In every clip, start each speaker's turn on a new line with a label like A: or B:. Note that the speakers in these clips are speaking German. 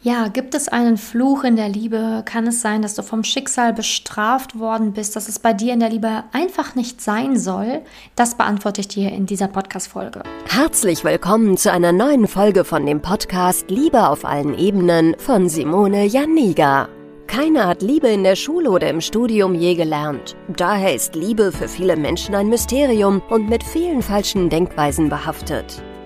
A: Ja, gibt es einen Fluch in der Liebe? Kann es sein, dass du vom Schicksal bestraft worden bist, dass es bei dir in der Liebe einfach nicht sein soll? Das beantworte ich dir in dieser Podcast-Folge.
B: Herzlich willkommen zu einer neuen Folge von dem Podcast Liebe auf allen Ebenen von Simone Janiga. Keiner hat Liebe in der Schule oder im Studium je gelernt. Daher ist Liebe für viele Menschen ein Mysterium und mit vielen falschen Denkweisen behaftet.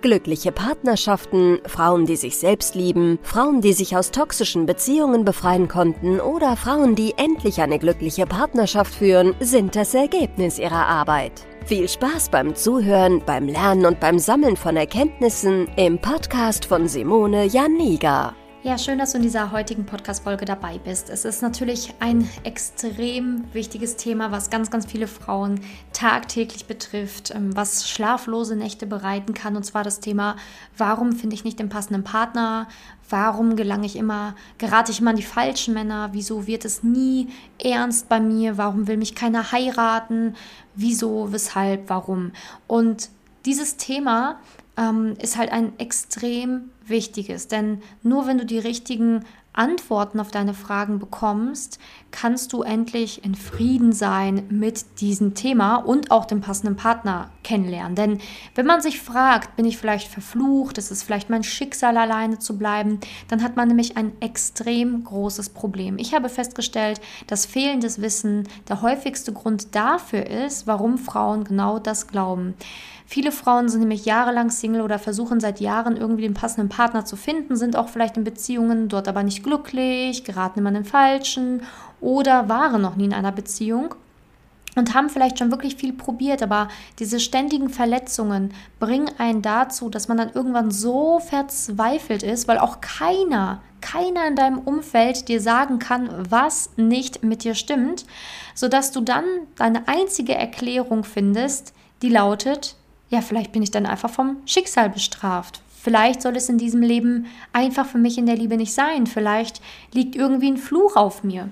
B: Glückliche Partnerschaften, Frauen, die sich selbst lieben, Frauen, die sich aus toxischen Beziehungen befreien konnten oder Frauen, die endlich eine glückliche Partnerschaft führen, sind das Ergebnis ihrer Arbeit. Viel Spaß beim Zuhören, beim Lernen und beim Sammeln von Erkenntnissen im Podcast von Simone Janiga.
A: Ja, schön, dass du in dieser heutigen Podcast-Folge dabei bist. Es ist natürlich ein extrem wichtiges Thema, was ganz, ganz viele Frauen tagtäglich betrifft, ähm, was schlaflose Nächte bereiten kann. Und zwar das Thema, warum finde ich nicht den passenden Partner? Warum gelange ich immer, gerate ich immer an die falschen Männer? Wieso wird es nie ernst bei mir? Warum will mich keiner heiraten? Wieso, weshalb, warum? Und dieses Thema ähm, ist halt ein extrem wichtiges, denn nur wenn du die richtigen Antworten auf deine Fragen bekommst, kannst du endlich in Frieden sein mit diesem Thema und auch den passenden Partner kennenlernen. Denn wenn man sich fragt, bin ich vielleicht verflucht, ist es vielleicht mein Schicksal, alleine zu bleiben, dann hat man nämlich ein extrem großes Problem. Ich habe festgestellt, dass fehlendes Wissen der häufigste Grund dafür ist, warum Frauen genau das glauben. Viele Frauen sind nämlich jahrelang Single oder versuchen seit Jahren irgendwie den passenden Partner zu finden, sind auch vielleicht in Beziehungen, dort aber nicht glücklich, geraten immer in den Falschen oder waren noch nie in einer Beziehung und haben vielleicht schon wirklich viel probiert, aber diese ständigen Verletzungen bringen einen dazu, dass man dann irgendwann so verzweifelt ist, weil auch keiner, keiner in deinem Umfeld dir sagen kann, was nicht mit dir stimmt, sodass du dann deine einzige Erklärung findest, die lautet, ja, vielleicht bin ich dann einfach vom Schicksal bestraft. Vielleicht soll es in diesem Leben einfach für mich in der Liebe nicht sein. Vielleicht liegt irgendwie ein Fluch auf mir.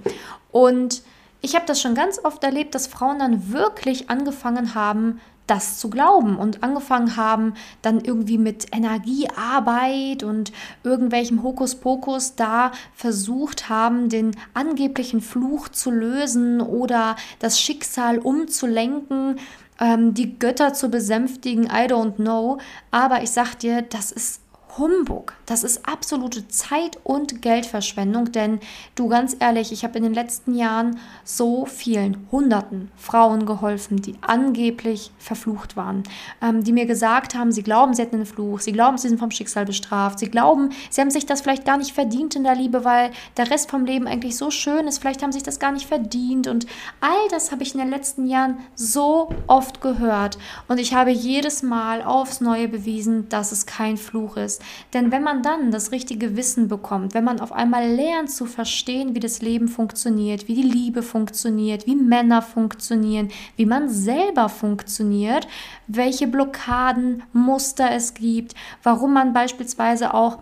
A: Und ich habe das schon ganz oft erlebt, dass Frauen dann wirklich angefangen haben, das zu glauben und angefangen haben, dann irgendwie mit Energiearbeit und irgendwelchem Hokuspokus da versucht haben, den angeblichen Fluch zu lösen oder das Schicksal umzulenken ähm, die Götter zu besänftigen, I don't know. Aber ich sag dir, das ist Humbug. Das ist absolute Zeit- und Geldverschwendung, denn du ganz ehrlich, ich habe in den letzten Jahren so vielen Hunderten Frauen geholfen, die angeblich verflucht waren, ähm, die mir gesagt haben, sie glauben, sie hätten einen Fluch, sie glauben, sie sind vom Schicksal bestraft, sie glauben, sie haben sich das vielleicht gar nicht verdient in der Liebe, weil der Rest vom Leben eigentlich so schön ist, vielleicht haben sie sich das gar nicht verdient und all das habe ich in den letzten Jahren so oft gehört und ich habe jedes Mal aufs Neue bewiesen, dass es kein Fluch ist. Denn wenn man dann das richtige Wissen bekommt, wenn man auf einmal lernt zu verstehen, wie das Leben funktioniert, wie die Liebe funktioniert, wie Männer funktionieren, wie man selber funktioniert, welche Blockaden, Muster es gibt, warum man beispielsweise auch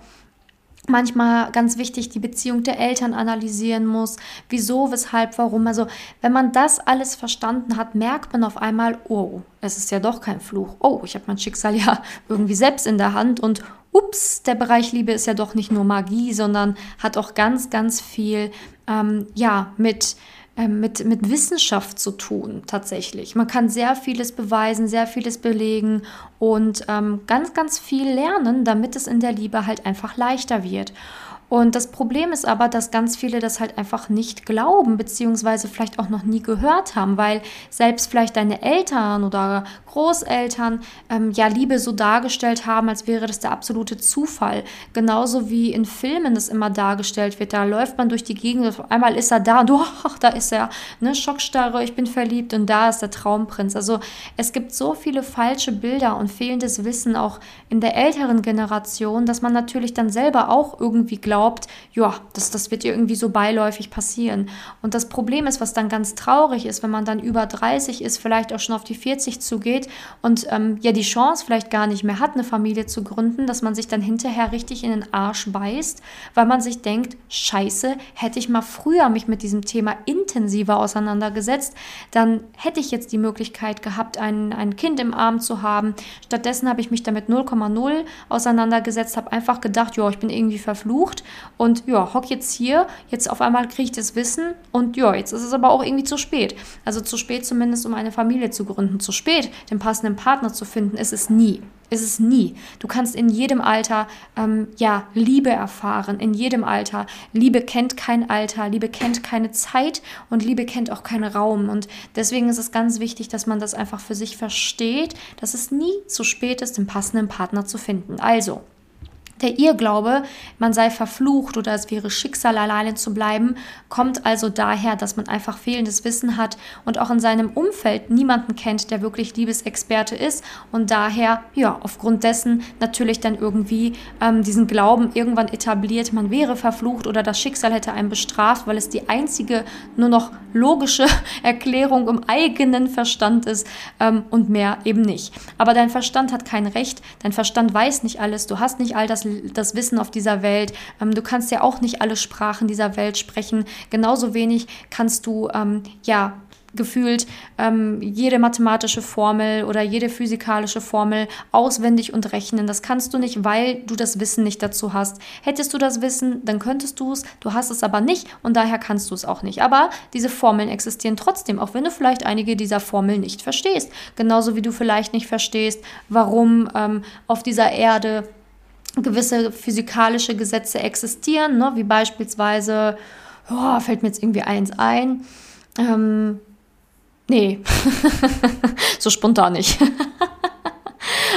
A: manchmal ganz wichtig die Beziehung der Eltern analysieren muss, wieso, weshalb, warum. Also wenn man das alles verstanden hat, merkt man auf einmal, oh, es ist ja doch kein Fluch. Oh, ich habe mein Schicksal ja irgendwie selbst in der Hand und ups, der Bereich Liebe ist ja doch nicht nur Magie, sondern hat auch ganz, ganz viel, ähm, ja, mit ähm, mit, mit Wissenschaft zu tun, tatsächlich. Man kann sehr vieles beweisen, sehr vieles belegen und ähm, ganz, ganz viel lernen, damit es in der Liebe halt einfach leichter wird. Und das Problem ist aber, dass ganz viele das halt einfach nicht glauben, beziehungsweise vielleicht auch noch nie gehört haben, weil selbst vielleicht deine Eltern oder Großeltern ähm, ja Liebe so dargestellt haben, als wäre das der absolute Zufall. Genauso wie in Filmen das immer dargestellt wird. Da läuft man durch die Gegend, auf einmal ist er da und ach, da ist er, ne, Schockstarre, ich bin verliebt und da ist der Traumprinz. Also es gibt so viele falsche Bilder und fehlendes Wissen auch in der älteren Generation, dass man natürlich dann selber auch irgendwie glaubt, glaubt, ja, das, das wird irgendwie so beiläufig passieren. Und das Problem ist, was dann ganz traurig ist, wenn man dann über 30 ist, vielleicht auch schon auf die 40 zugeht und ähm, ja die Chance vielleicht gar nicht mehr hat, eine Familie zu gründen, dass man sich dann hinterher richtig in den Arsch beißt, weil man sich denkt, scheiße, hätte ich mal früher mich mit diesem Thema intensiver auseinandergesetzt, dann hätte ich jetzt die Möglichkeit gehabt, ein, ein Kind im Arm zu haben. Stattdessen habe ich mich damit 0,0 auseinandergesetzt, habe einfach gedacht, ja, ich bin irgendwie verflucht und ja, hock jetzt hier, jetzt auf einmal kriege ich das Wissen und ja, jetzt ist es aber auch irgendwie zu spät. Also zu spät zumindest, um eine Familie zu gründen. Zu spät, den passenden Partner zu finden, ist es nie. Ist es nie. Du kannst in jedem Alter ähm, ja Liebe erfahren, in jedem Alter. Liebe kennt kein Alter, Liebe kennt keine Zeit und Liebe kennt auch keinen Raum. Und deswegen ist es ganz wichtig, dass man das einfach für sich versteht, dass es nie zu spät ist, den passenden Partner zu finden. Also, der Irrglaube, man sei verflucht oder es wäre Schicksal, alleine zu bleiben, kommt also daher, dass man einfach fehlendes Wissen hat und auch in seinem Umfeld niemanden kennt, der wirklich Liebesexperte ist und daher, ja, aufgrund dessen natürlich dann irgendwie ähm, diesen Glauben irgendwann etabliert, man wäre verflucht oder das Schicksal hätte einen bestraft, weil es die einzige nur noch logische Erklärung im eigenen Verstand ist ähm, und mehr eben nicht. Aber dein Verstand hat kein Recht, dein Verstand weiß nicht alles, du hast nicht all das das Wissen auf dieser Welt. Ähm, du kannst ja auch nicht alle Sprachen dieser Welt sprechen. Genauso wenig kannst du ähm, ja gefühlt ähm, jede mathematische Formel oder jede physikalische Formel auswendig und rechnen. Das kannst du nicht, weil du das Wissen nicht dazu hast. Hättest du das Wissen, dann könntest du es. Du hast es aber nicht und daher kannst du es auch nicht. Aber diese Formeln existieren trotzdem, auch wenn du vielleicht einige dieser Formeln nicht verstehst. Genauso wie du vielleicht nicht verstehst, warum ähm, auf dieser Erde gewisse physikalische Gesetze existieren, ne? wie beispielsweise, oh, fällt mir jetzt irgendwie eins ein, ähm, nee, so spontan nicht.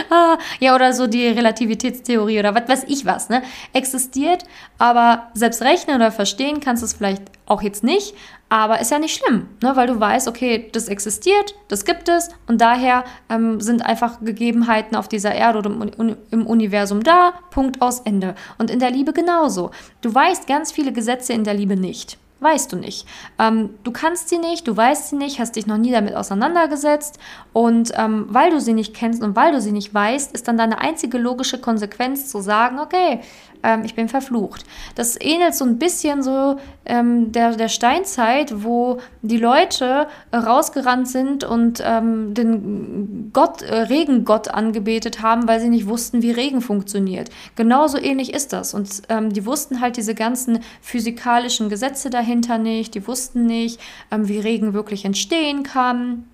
A: ja, oder so die Relativitätstheorie oder was weiß ich was, ne? Existiert, aber selbst rechnen oder verstehen kannst du es vielleicht auch jetzt nicht, aber ist ja nicht schlimm, ne? weil du weißt, okay, das existiert, das gibt es und daher ähm, sind einfach Gegebenheiten auf dieser Erde oder im, im Universum da, Punkt aus Ende. Und in der Liebe genauso. Du weißt ganz viele Gesetze in der Liebe nicht. Weißt du nicht. Ähm, du kannst sie nicht, du weißt sie nicht, hast dich noch nie damit auseinandergesetzt und ähm, weil du sie nicht kennst und weil du sie nicht weißt, ist dann deine einzige logische Konsequenz zu sagen, okay, ähm, ich bin verflucht. Das ähnelt so ein bisschen so ähm, der, der Steinzeit, wo die Leute rausgerannt sind und ähm, den Gott, äh, Regengott angebetet haben, weil sie nicht wussten, wie Regen funktioniert. Genauso ähnlich ist das. Und ähm, die wussten halt diese ganzen physikalischen Gesetze dahinter nicht, die wussten nicht, ähm, wie Regen wirklich entstehen kann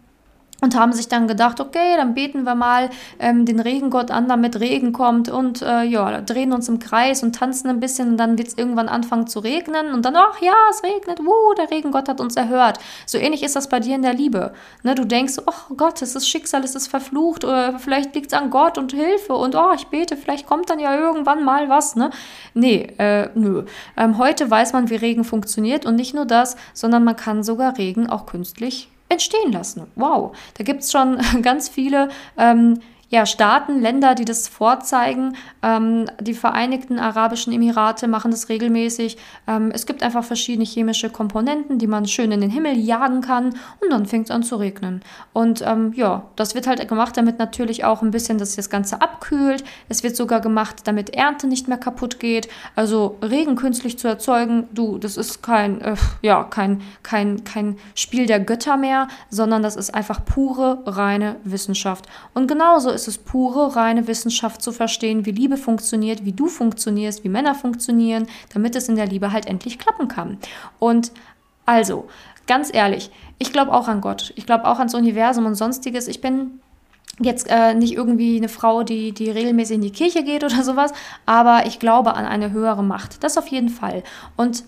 A: und haben sich dann gedacht, okay, dann beten wir mal ähm, den Regengott an, damit Regen kommt und äh, ja, drehen uns im Kreis und tanzen ein bisschen und dann wird es irgendwann anfangen zu regnen und dann, ach ja, es regnet, wuh, der Regengott hat uns erhört. So ähnlich ist das bei dir in der Liebe. Ne, du denkst, oh Gott, es ist Schicksal, es ist verflucht oder vielleicht liegt es an Gott und Hilfe und oh, ich bete, vielleicht kommt dann ja irgendwann mal was. Ne? Nee, äh, nö. Ähm, heute weiß man, wie Regen funktioniert und nicht nur das, sondern man kann sogar Regen auch künstlich entstehen lassen. Wow, da gibt es schon ganz viele ähm, ja, Staaten, Länder, die das vorzeigen. Ähm, die Vereinigten Arabischen Emirate machen das regelmäßig. Ähm, es gibt einfach verschiedene chemische Komponenten, die man schön in den Himmel jagen kann und dann fängt es an zu regnen. Und ähm, ja, das wird halt gemacht, damit natürlich auch ein bisschen dass das Ganze abkühlt. Es wird sogar gemacht, damit Ernte nicht mehr kaputt geht. Also Regen künstlich zu erzeugen, du, das ist kein, äh, ja, kein, kein, kein Spiel der Götter mehr, sondern das ist einfach pure, reine Wissenschaft. Und genauso ist ist es pure, reine Wissenschaft zu verstehen, wie Liebe funktioniert, wie du funktionierst, wie Männer funktionieren, damit es in der Liebe halt endlich klappen kann. Und also, ganz ehrlich, ich glaube auch an Gott. Ich glaube auch ans Universum und sonstiges. Ich bin jetzt äh, nicht irgendwie eine Frau, die, die regelmäßig in die Kirche geht oder sowas, aber ich glaube an eine höhere Macht. Das auf jeden Fall. Und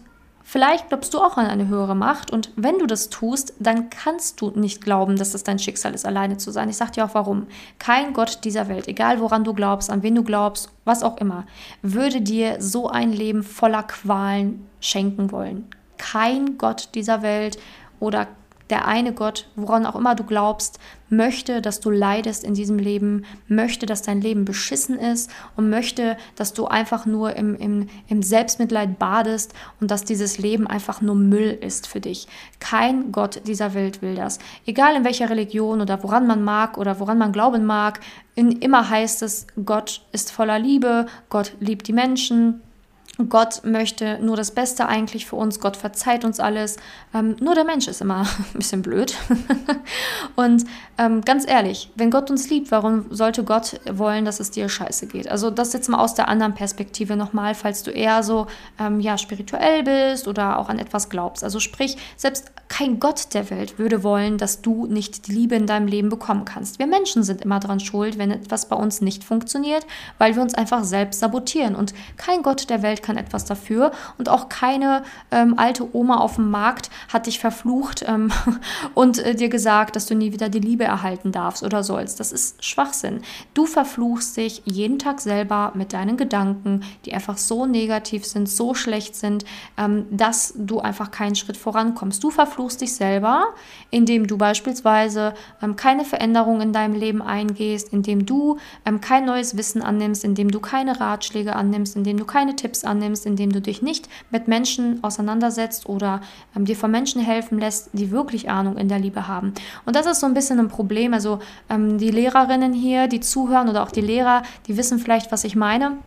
A: Vielleicht glaubst du auch an eine höhere Macht und wenn du das tust, dann kannst du nicht glauben, dass das dein Schicksal ist, alleine zu sein. Ich sag dir auch warum. Kein Gott dieser Welt, egal woran du glaubst, an wen du glaubst, was auch immer, würde dir so ein Leben voller Qualen schenken wollen. Kein Gott dieser Welt oder der eine Gott, woran auch immer du glaubst, möchte, dass du leidest in diesem Leben, möchte, dass dein Leben beschissen ist und möchte, dass du einfach nur im, im, im Selbstmitleid badest und dass dieses Leben einfach nur Müll ist für dich. Kein Gott dieser Welt will das. Egal in welcher Religion oder woran man mag oder woran man glauben mag, in, immer heißt es, Gott ist voller Liebe, Gott liebt die Menschen, Gott möchte nur das Beste eigentlich für uns. Gott verzeiht uns alles. Ähm, nur der Mensch ist immer ein bisschen blöd. und ähm, ganz ehrlich, wenn Gott uns liebt, warum sollte Gott wollen, dass es dir scheiße geht? Also das jetzt mal aus der anderen Perspektive nochmal, falls du eher so ähm, ja spirituell bist oder auch an etwas glaubst. Also sprich, selbst kein Gott der Welt würde wollen, dass du nicht die Liebe in deinem Leben bekommen kannst. Wir Menschen sind immer daran schuld, wenn etwas bei uns nicht funktioniert, weil wir uns einfach selbst sabotieren. Und kein Gott der Welt kann etwas dafür und auch keine ähm, alte Oma auf dem Markt hat dich verflucht ähm, und äh, dir gesagt, dass du nie wieder die Liebe erhalten darfst oder sollst. Das ist Schwachsinn. Du verfluchst dich jeden Tag selber mit deinen Gedanken, die einfach so negativ sind, so schlecht sind, ähm, dass du einfach keinen Schritt vorankommst. Du verfluchst dich selber, indem du beispielsweise ähm, keine Veränderung in deinem Leben eingehst, indem du ähm, kein neues Wissen annimmst, indem du keine Ratschläge annimmst, indem du keine Tipps annimmst annimmst, indem du dich nicht mit Menschen auseinandersetzt oder ähm, dir von Menschen helfen lässt, die wirklich Ahnung in der Liebe haben. Und das ist so ein bisschen ein Problem. Also ähm, die Lehrerinnen hier, die zuhören oder auch die Lehrer, die wissen vielleicht, was ich meine.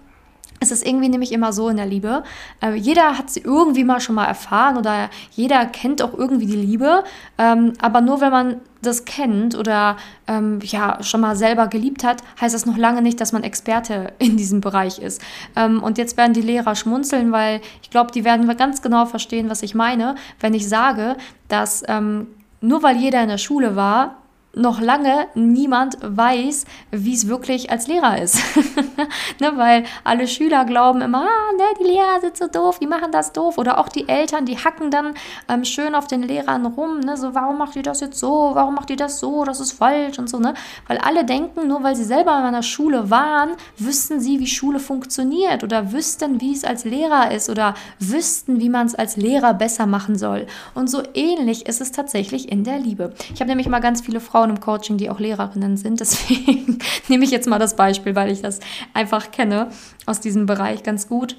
A: Es ist irgendwie nämlich immer so in der Liebe. Äh, jeder hat sie irgendwie mal schon mal erfahren oder jeder kennt auch irgendwie die Liebe. Ähm, aber nur wenn man das kennt oder ähm, ja schon mal selber geliebt hat, heißt das noch lange nicht, dass man Experte in diesem Bereich ist. Ähm, und jetzt werden die Lehrer schmunzeln, weil ich glaube, die werden ganz genau verstehen, was ich meine, wenn ich sage, dass ähm, nur weil jeder in der Schule war, noch lange niemand weiß, wie es wirklich als Lehrer ist. ne, weil alle Schüler glauben immer, ah, ne, die Lehrer sind so doof, die machen das doof. Oder auch die Eltern, die hacken dann ähm, schön auf den Lehrern rum. Ne, so, warum macht ihr das jetzt so? Warum macht ihr das so? Das ist falsch und so. Ne? Weil alle denken, nur weil sie selber in einer Schule waren, wüssten sie, wie Schule funktioniert oder wüssten, wie es als Lehrer ist oder wüssten, wie man es als Lehrer besser machen soll. Und so ähnlich ist es tatsächlich in der Liebe. Ich habe nämlich mal ganz viele Frauen Frauen im Coaching, die auch Lehrerinnen sind. Deswegen nehme ich jetzt mal das Beispiel, weil ich das einfach kenne aus diesem Bereich ganz gut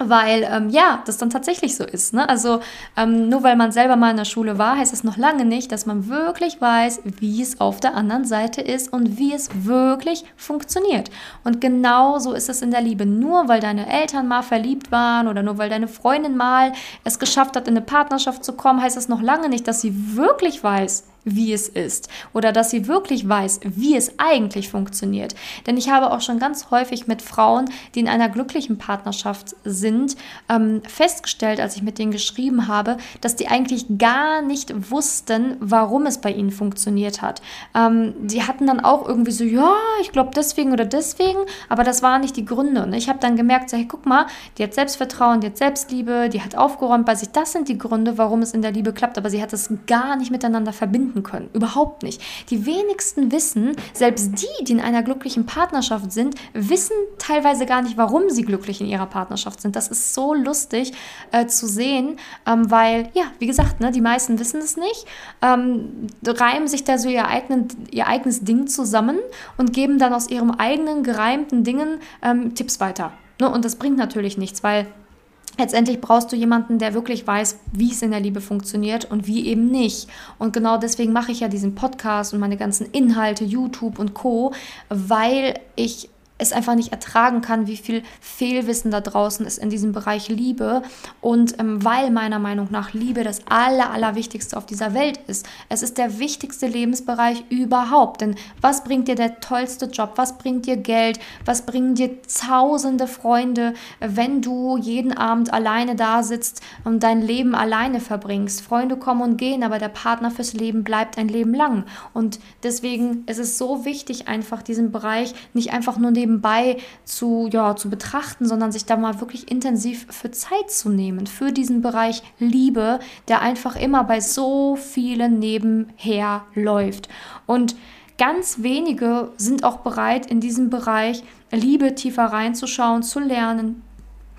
A: weil ähm, ja, das dann tatsächlich so ist. Ne? Also ähm, nur weil man selber mal in der Schule war, heißt es noch lange nicht, dass man wirklich weiß, wie es auf der anderen Seite ist und wie es wirklich funktioniert. Und genau so ist es in der Liebe. Nur weil deine Eltern mal verliebt waren oder nur weil deine Freundin mal es geschafft hat, in eine Partnerschaft zu kommen, heißt es noch lange nicht, dass sie wirklich weiß, wie es ist oder dass sie wirklich weiß, wie es eigentlich funktioniert. Denn ich habe auch schon ganz häufig mit Frauen, die in einer glücklichen Partnerschaft sind, ähm, festgestellt, als ich mit denen geschrieben habe, dass die eigentlich gar nicht wussten, warum es bei ihnen funktioniert hat. Ähm, die hatten dann auch irgendwie so, ja, ich glaube deswegen oder deswegen, aber das waren nicht die Gründe. Und ich habe dann gemerkt, so, hey, guck mal, die hat Selbstvertrauen, die hat Selbstliebe, die hat aufgeräumt bei sich. Das sind die Gründe, warum es in der Liebe klappt, aber sie hat es gar nicht miteinander verbinden finden können. Überhaupt nicht. Die wenigsten wissen, selbst die, die in einer glücklichen Partnerschaft sind, wissen teilweise gar nicht, warum sie glücklich in ihrer Partnerschaft sind. Das ist so lustig äh, zu sehen, ähm, weil, ja, wie gesagt, ne, die meisten wissen es nicht, ähm, reimen sich da so ihr, eigenen, ihr eigenes Ding zusammen und geben dann aus ihrem eigenen gereimten Dingen ähm, Tipps weiter. Ne? Und das bringt natürlich nichts, weil Letztendlich brauchst du jemanden, der wirklich weiß, wie es in der Liebe funktioniert und wie eben nicht. Und genau deswegen mache ich ja diesen Podcast und meine ganzen Inhalte, YouTube und Co, weil ich es einfach nicht ertragen kann, wie viel Fehlwissen da draußen ist in diesem Bereich Liebe. Und ähm, weil meiner Meinung nach Liebe das Aller, Allerwichtigste auf dieser Welt ist. Es ist der wichtigste Lebensbereich überhaupt. Denn was bringt dir der tollste Job? Was bringt dir Geld? Was bringen dir tausende Freunde, wenn du jeden Abend alleine da sitzt und dein Leben alleine verbringst? Freunde kommen und gehen, aber der Partner fürs Leben bleibt ein Leben lang. Und deswegen ist es so wichtig, einfach diesen Bereich nicht einfach nur neben nebenbei zu, ja, zu betrachten, sondern sich da mal wirklich intensiv für Zeit zu nehmen, für diesen Bereich Liebe, der einfach immer bei so vielen nebenher läuft. Und ganz wenige sind auch bereit, in diesem Bereich Liebe tiefer reinzuschauen, zu lernen,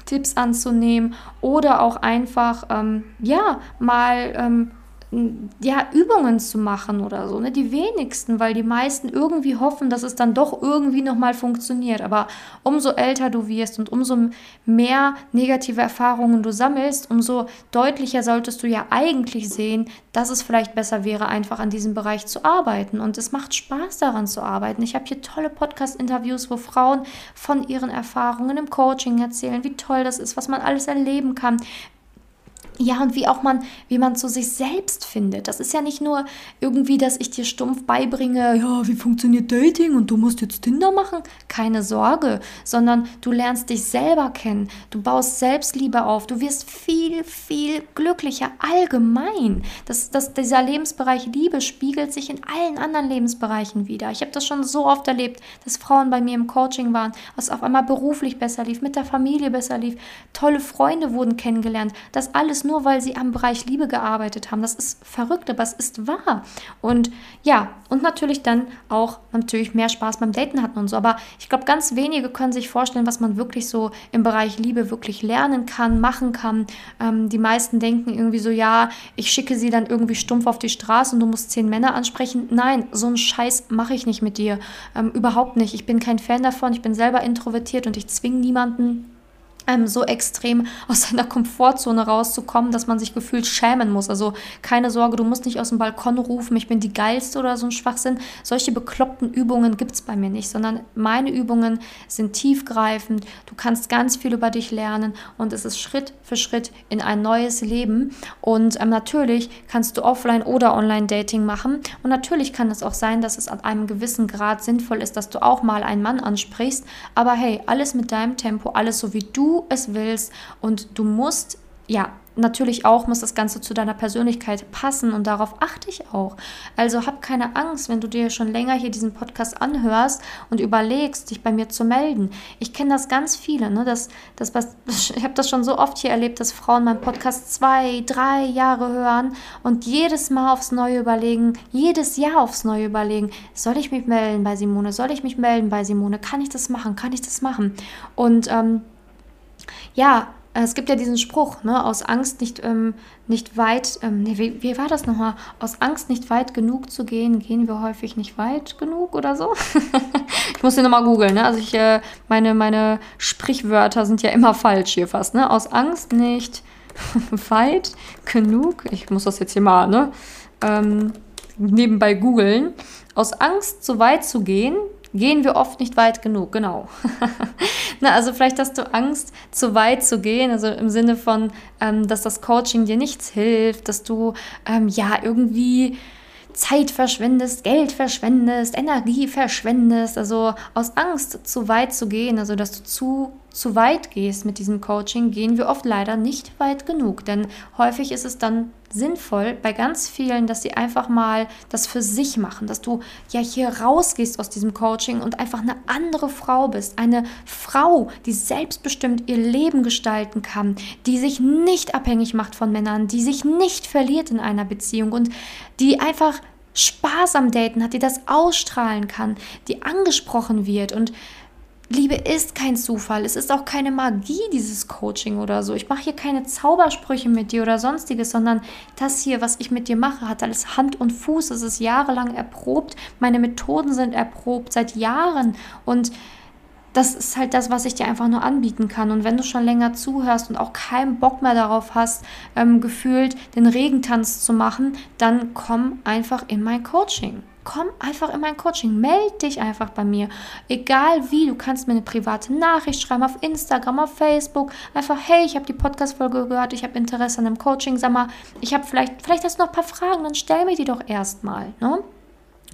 A: Tipps anzunehmen oder auch einfach, ähm, ja, mal ähm, ja, Übungen zu machen oder so. Ne? Die wenigsten, weil die meisten irgendwie hoffen, dass es dann doch irgendwie nochmal funktioniert. Aber umso älter du wirst und umso mehr negative Erfahrungen du sammelst, umso deutlicher solltest du ja eigentlich sehen, dass es vielleicht besser wäre, einfach an diesem Bereich zu arbeiten. Und es macht Spaß daran zu arbeiten. Ich habe hier tolle Podcast-Interviews, wo Frauen von ihren Erfahrungen im Coaching erzählen, wie toll das ist, was man alles erleben kann, ja, und wie auch man, wie man zu sich selbst findet. Das ist ja nicht nur irgendwie, dass ich dir stumpf beibringe, ja, wie funktioniert Dating und du musst jetzt Tinder machen. Keine Sorge, sondern du lernst dich selber kennen. Du baust Selbstliebe auf. Du wirst viel, viel glücklicher allgemein. Das, das, dieser Lebensbereich Liebe spiegelt sich in allen anderen Lebensbereichen wieder. Ich habe das schon so oft erlebt, dass Frauen bei mir im Coaching waren, was auf einmal beruflich besser lief, mit der Familie besser lief, tolle Freunde wurden kennengelernt. Das alles nur weil sie am Bereich Liebe gearbeitet haben. Das ist verrückt, aber es ist wahr. Und ja, und natürlich dann auch natürlich mehr Spaß beim Daten hatten und so. Aber ich glaube, ganz wenige können sich vorstellen, was man wirklich so im Bereich Liebe wirklich lernen kann, machen kann. Ähm, die meisten denken irgendwie so, ja, ich schicke sie dann irgendwie stumpf auf die Straße und du musst zehn Männer ansprechen. Nein, so einen Scheiß mache ich nicht mit dir. Ähm, überhaupt nicht. Ich bin kein Fan davon. Ich bin selber introvertiert und ich zwinge niemanden ähm, so extrem aus seiner Komfortzone rauszukommen, dass man sich gefühlt schämen muss. Also keine Sorge, du musst nicht aus dem Balkon rufen, ich bin die Geilste oder so ein Schwachsinn. Solche bekloppten Übungen gibt es bei mir nicht, sondern meine Übungen sind tiefgreifend. Du kannst ganz viel über dich lernen und es ist Schritt für Schritt in ein neues Leben. Und ähm, natürlich kannst du Offline- oder Online-Dating machen. Und natürlich kann es auch sein, dass es an einem gewissen Grad sinnvoll ist, dass du auch mal einen Mann ansprichst. Aber hey, alles mit deinem Tempo, alles so wie du es willst und du musst, ja, natürlich auch muss das Ganze zu deiner Persönlichkeit passen und darauf achte ich auch. Also hab keine Angst, wenn du dir schon länger hier diesen Podcast anhörst und überlegst, dich bei mir zu melden. Ich kenne das ganz viele, ne? Das, das, ich habe das schon so oft hier erlebt, dass Frauen meinen Podcast zwei, drei Jahre hören und jedes Mal aufs Neue überlegen, jedes Jahr aufs Neue überlegen, soll ich mich melden bei Simone, soll ich mich melden bei Simone, kann ich das machen, kann ich das machen? Und ähm, ja, es gibt ja diesen Spruch, ne, aus Angst nicht, ähm, nicht weit, ähm, nee, wie, wie war das nochmal? Aus Angst nicht weit genug zu gehen, gehen wir häufig nicht weit genug oder so? ich muss hier nochmal googeln, ne? Also ich, äh, meine, meine Sprichwörter sind ja immer falsch hier fast, ne? Aus Angst nicht weit genug, ich muss das jetzt hier mal, ne? Ähm, nebenbei googeln. Aus Angst zu weit zu gehen, gehen wir oft nicht weit genug, genau. Na, also vielleicht hast du Angst, zu weit zu gehen, also im Sinne von, ähm, dass das Coaching dir nichts hilft, dass du ähm, ja irgendwie Zeit verschwendest, Geld verschwendest, Energie verschwendest, also aus Angst zu weit zu gehen, also dass du zu zu weit gehst mit diesem Coaching, gehen wir oft leider nicht weit genug. Denn häufig ist es dann sinnvoll bei ganz vielen, dass sie einfach mal das für sich machen, dass du ja hier rausgehst aus diesem Coaching und einfach eine andere Frau bist. Eine Frau, die selbstbestimmt ihr Leben gestalten kann, die sich nicht abhängig macht von Männern, die sich nicht verliert in einer Beziehung und die einfach Spaß am Daten hat, die das ausstrahlen kann, die angesprochen wird und Liebe ist kein Zufall. Es ist auch keine Magie, dieses Coaching oder so. Ich mache hier keine Zaubersprüche mit dir oder sonstiges, sondern das hier, was ich mit dir mache, hat alles Hand und Fuß. Es ist jahrelang erprobt. Meine Methoden sind erprobt seit Jahren. Und das ist halt das, was ich dir einfach nur anbieten kann. Und wenn du schon länger zuhörst und auch keinen Bock mehr darauf hast, ähm, gefühlt den Regentanz zu machen, dann komm einfach in mein Coaching komm einfach in mein Coaching, melde dich einfach bei mir. Egal wie, du kannst mir eine private Nachricht schreiben auf Instagram, auf Facebook. Einfach, hey, ich habe die Podcast-Folge gehört, ich habe Interesse an einem Coaching. Sag mal, ich habe vielleicht, vielleicht hast du noch ein paar Fragen, dann stell mir die doch erstmal. Ne?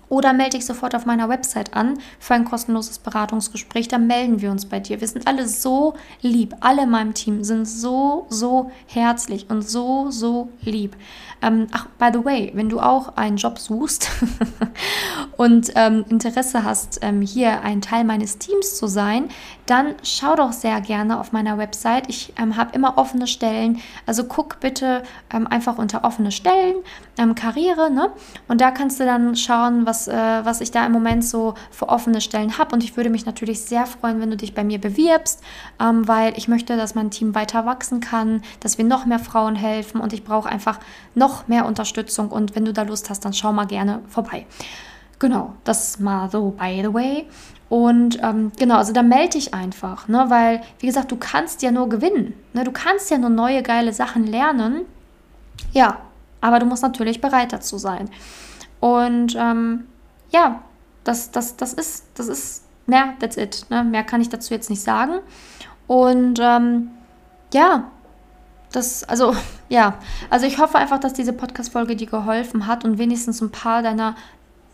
A: Oder melde dich sofort auf meiner Website an für ein kostenloses Beratungsgespräch. Da melden wir uns bei dir. Wir sind alle so lieb. Alle in meinem Team sind so, so herzlich und so, so lieb. Ähm, ach, by the way, wenn du auch einen Job suchst und ähm, Interesse hast, ähm, hier ein Teil meines Teams zu sein, dann schau doch sehr gerne auf meiner Website. Ich ähm, habe immer offene Stellen. Also guck bitte ähm, einfach unter offene Stellen, ähm, Karriere, ne? Und da kannst du dann schauen, was was, äh, was ich da im Moment so für offene Stellen habe. Und ich würde mich natürlich sehr freuen, wenn du dich bei mir bewirbst, ähm, weil ich möchte, dass mein Team weiter wachsen kann, dass wir noch mehr Frauen helfen und ich brauche einfach noch mehr Unterstützung. Und wenn du da Lust hast, dann schau mal gerne vorbei. Genau, das mal so by the way. Und ähm, genau, also da melde dich einfach, ne? weil, wie gesagt, du kannst ja nur gewinnen. Ne? Du kannst ja nur neue geile Sachen lernen. Ja, aber du musst natürlich bereit dazu sein. Und ähm, ja, das, das, das ist, das ist, mehr, that's it. Ne? Mehr kann ich dazu jetzt nicht sagen. Und ähm, ja, das, also, ja, also ich hoffe einfach, dass diese Podcast-Folge dir geholfen hat und wenigstens ein paar deiner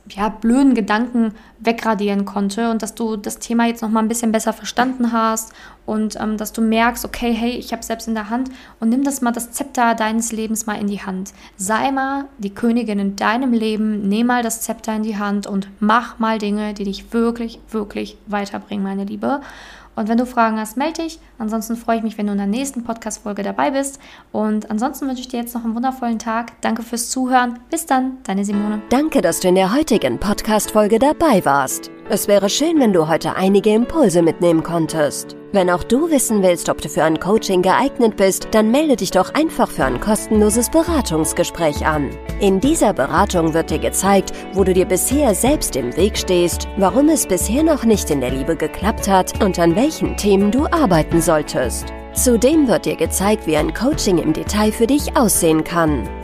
A: ja, blöden Gedanken wegradieren konnte und dass du das Thema jetzt noch mal ein bisschen besser verstanden hast und ähm, dass du merkst, okay, hey, ich habe selbst in der Hand und nimm das mal das Zepter deines Lebens mal in die Hand. Sei mal die Königin in deinem Leben, nimm mal das Zepter in die Hand und mach mal Dinge, die dich wirklich, wirklich weiterbringen, meine Liebe. Und wenn du Fragen hast, melde dich. Ansonsten freue ich mich, wenn du in der nächsten Podcast-Folge dabei bist. Und ansonsten wünsche ich dir jetzt noch einen wundervollen Tag. Danke fürs Zuhören. Bis dann, deine Simone.
B: Danke, dass du in der heutigen Podcast-Folge dabei warst. Es wäre schön, wenn du heute einige Impulse mitnehmen konntest. Wenn auch du wissen willst, ob du für ein Coaching geeignet bist, dann melde dich doch einfach für ein kostenloses Beratungsgespräch an. In dieser Beratung wird dir gezeigt, wo du dir bisher selbst im Weg stehst, warum es bisher noch nicht in der Liebe geklappt hat und an welchen Themen du arbeiten solltest. Zudem wird dir gezeigt, wie ein Coaching im Detail für dich aussehen kann.